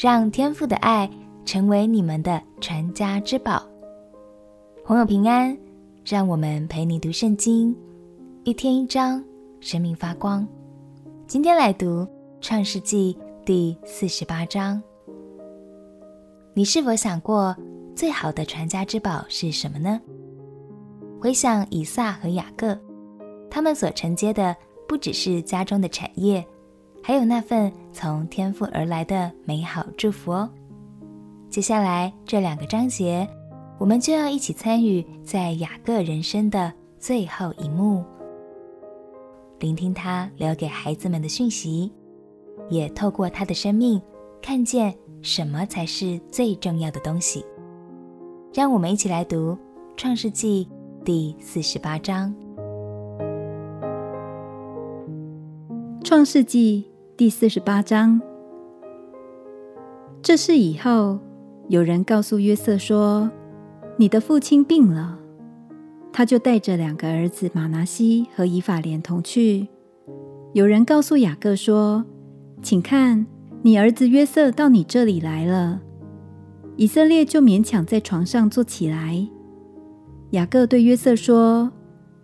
让天父的爱成为你们的传家之宝。朋友平安，让我们陪你读圣经，一天一章，生命发光。今天来读创世纪第四十八章。你是否想过，最好的传家之宝是什么呢？回想以撒和雅各，他们所承接的不只是家中的产业，还有那份从天赋而来的美好祝福哦。接下来这两个章节，我们就要一起参与在雅各人生的最后一幕，聆听他留给孩子们的讯息，也透过他的生命看见什么才是最重要的东西。让我们一起来读《创世纪》第四十八章。创世纪第四十八章。这事以后，有人告诉约瑟说：“你的父亲病了。”他就带着两个儿子马拿西和以法莲同去。有人告诉雅各说：“请看，你儿子约瑟到你这里来了。”以色列就勉强在床上坐起来。雅各对约瑟说：“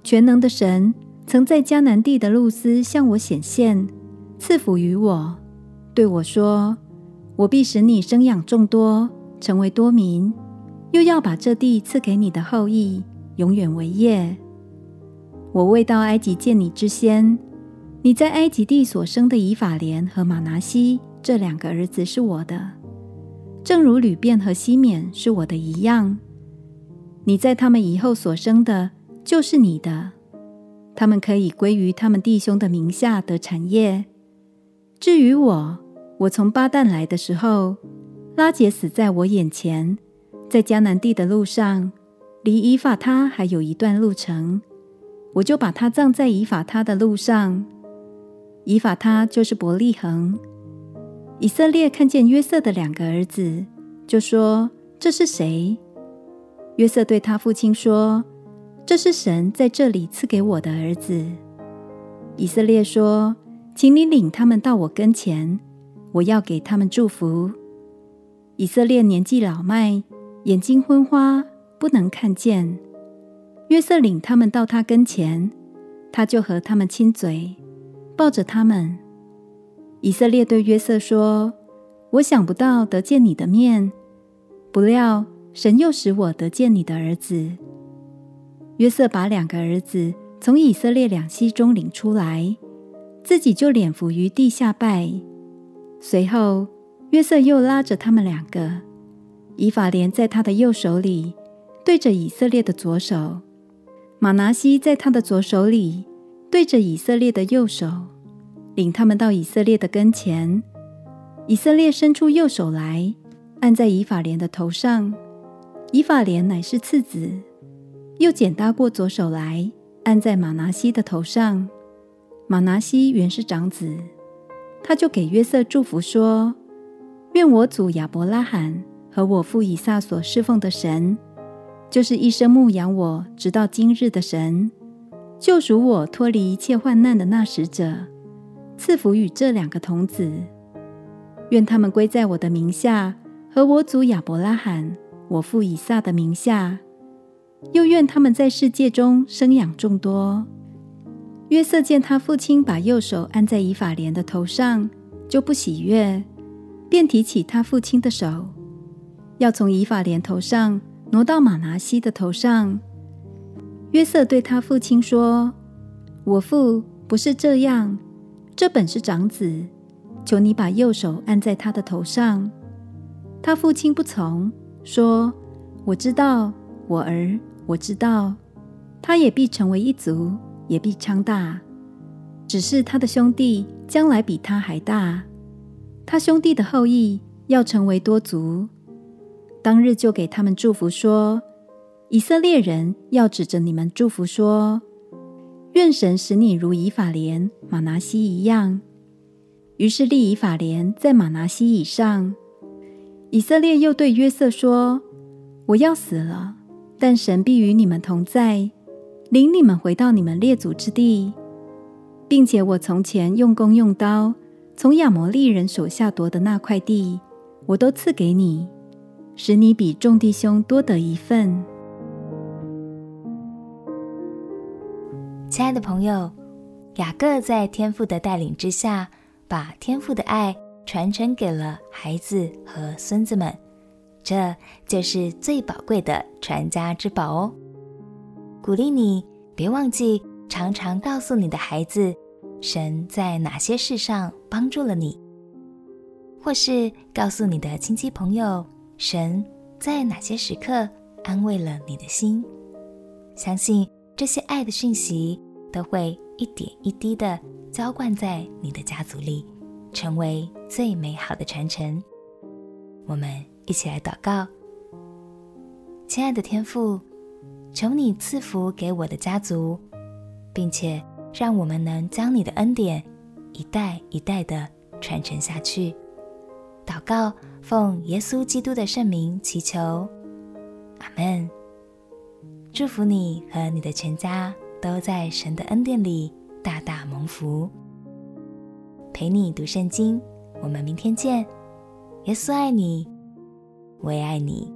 全能的神曾在迦南地的路斯向我显现，赐福于我，对我说：‘我必使你生养众多，成为多民，又要把这地赐给你的后裔，永远为业。’我未到埃及见你之先，你在埃及地所生的以法莲和玛拿西这两个儿子是我的，正如吕便和西缅是我的一样。”你在他们以后所生的，就是你的，他们可以归于他们弟兄的名下得产业。至于我，我从巴旦来的时候，拉结死在我眼前，在迦南地的路上，离以法他还有一段路程，我就把他葬在以法他的路上。以法他就是伯利恒。以色列看见约瑟的两个儿子，就说：“这是谁？”约瑟对他父亲说：“这是神在这里赐给我的儿子。”以色列说：“请你领他们到我跟前，我要给他们祝福。”以色列年纪老迈，眼睛昏花，不能看见。约瑟领他们到他跟前，他就和他们亲嘴，抱着他们。以色列对约瑟说：“我想不到得见你的面，不料。”神又使我得见你的儿子。约瑟把两个儿子从以色列两栖中领出来，自己就脸伏于地下拜。随后，约瑟又拉着他们两个，以法莲在他的右手里，对着以色列的左手；马拿西在他的左手里，对着以色列的右手，领他们到以色列的跟前。以色列伸出右手来，按在以法莲的头上。以法莲乃是次子，又检搭过左手来，按在马拿西的头上。玛拿西原是长子，他就给约瑟祝福说：“愿我祖亚伯拉罕和我父以撒所侍奉的神，就是一生牧养我直到今日的神，救赎我脱离一切患难的那使者，赐福与这两个童子。愿他们归在我的名下，和我祖亚伯拉罕。”我父以撒的名下，又愿他们在世界中生养众多。约瑟见他父亲把右手按在以法莲的头上，就不喜悦，便提起他父亲的手，要从以法莲头上挪到玛拿西的头上。约瑟对他父亲说：“我父不是这样，这本是长子，求你把右手按在他的头上。”他父亲不从。说：“我知道，我儿，我知道，他也必成为一族，也必昌大。只是他的兄弟将来比他还大，他兄弟的后裔要成为多族。当日就给他们祝福说：以色列人要指着你们祝福说：愿神使你如以法莲、玛拿西一样。于是立以法莲在玛拿西以上。”以色列又对约瑟说：“我要死了，但神必与你们同在，领你们回到你们列祖之地，并且我从前用弓用刀从亚摩利人手下夺的那块地，我都赐给你，使你比众弟兄多得一份。亲爱的朋友，雅各在天父的带领之下，把天父的爱传承给了孩子和孙子们，这就是最宝贵的传家之宝哦。鼓励你，别忘记常常告诉你的孩子，神在哪些事上帮助了你，或是告诉你的亲戚朋友，神在哪些时刻安慰了你的心。相信这些爱的讯息。都会一点一滴的浇灌在你的家族里，成为最美好的传承。我们一起来祷告，亲爱的天父，求你赐福给我的家族，并且让我们能将你的恩典一代一代的传承下去。祷告，奉耶稣基督的圣名祈求，阿门。祝福你和你的全家。都在神的恩典里大大蒙福。陪你读圣经，我们明天见。耶稣爱你，我也爱你。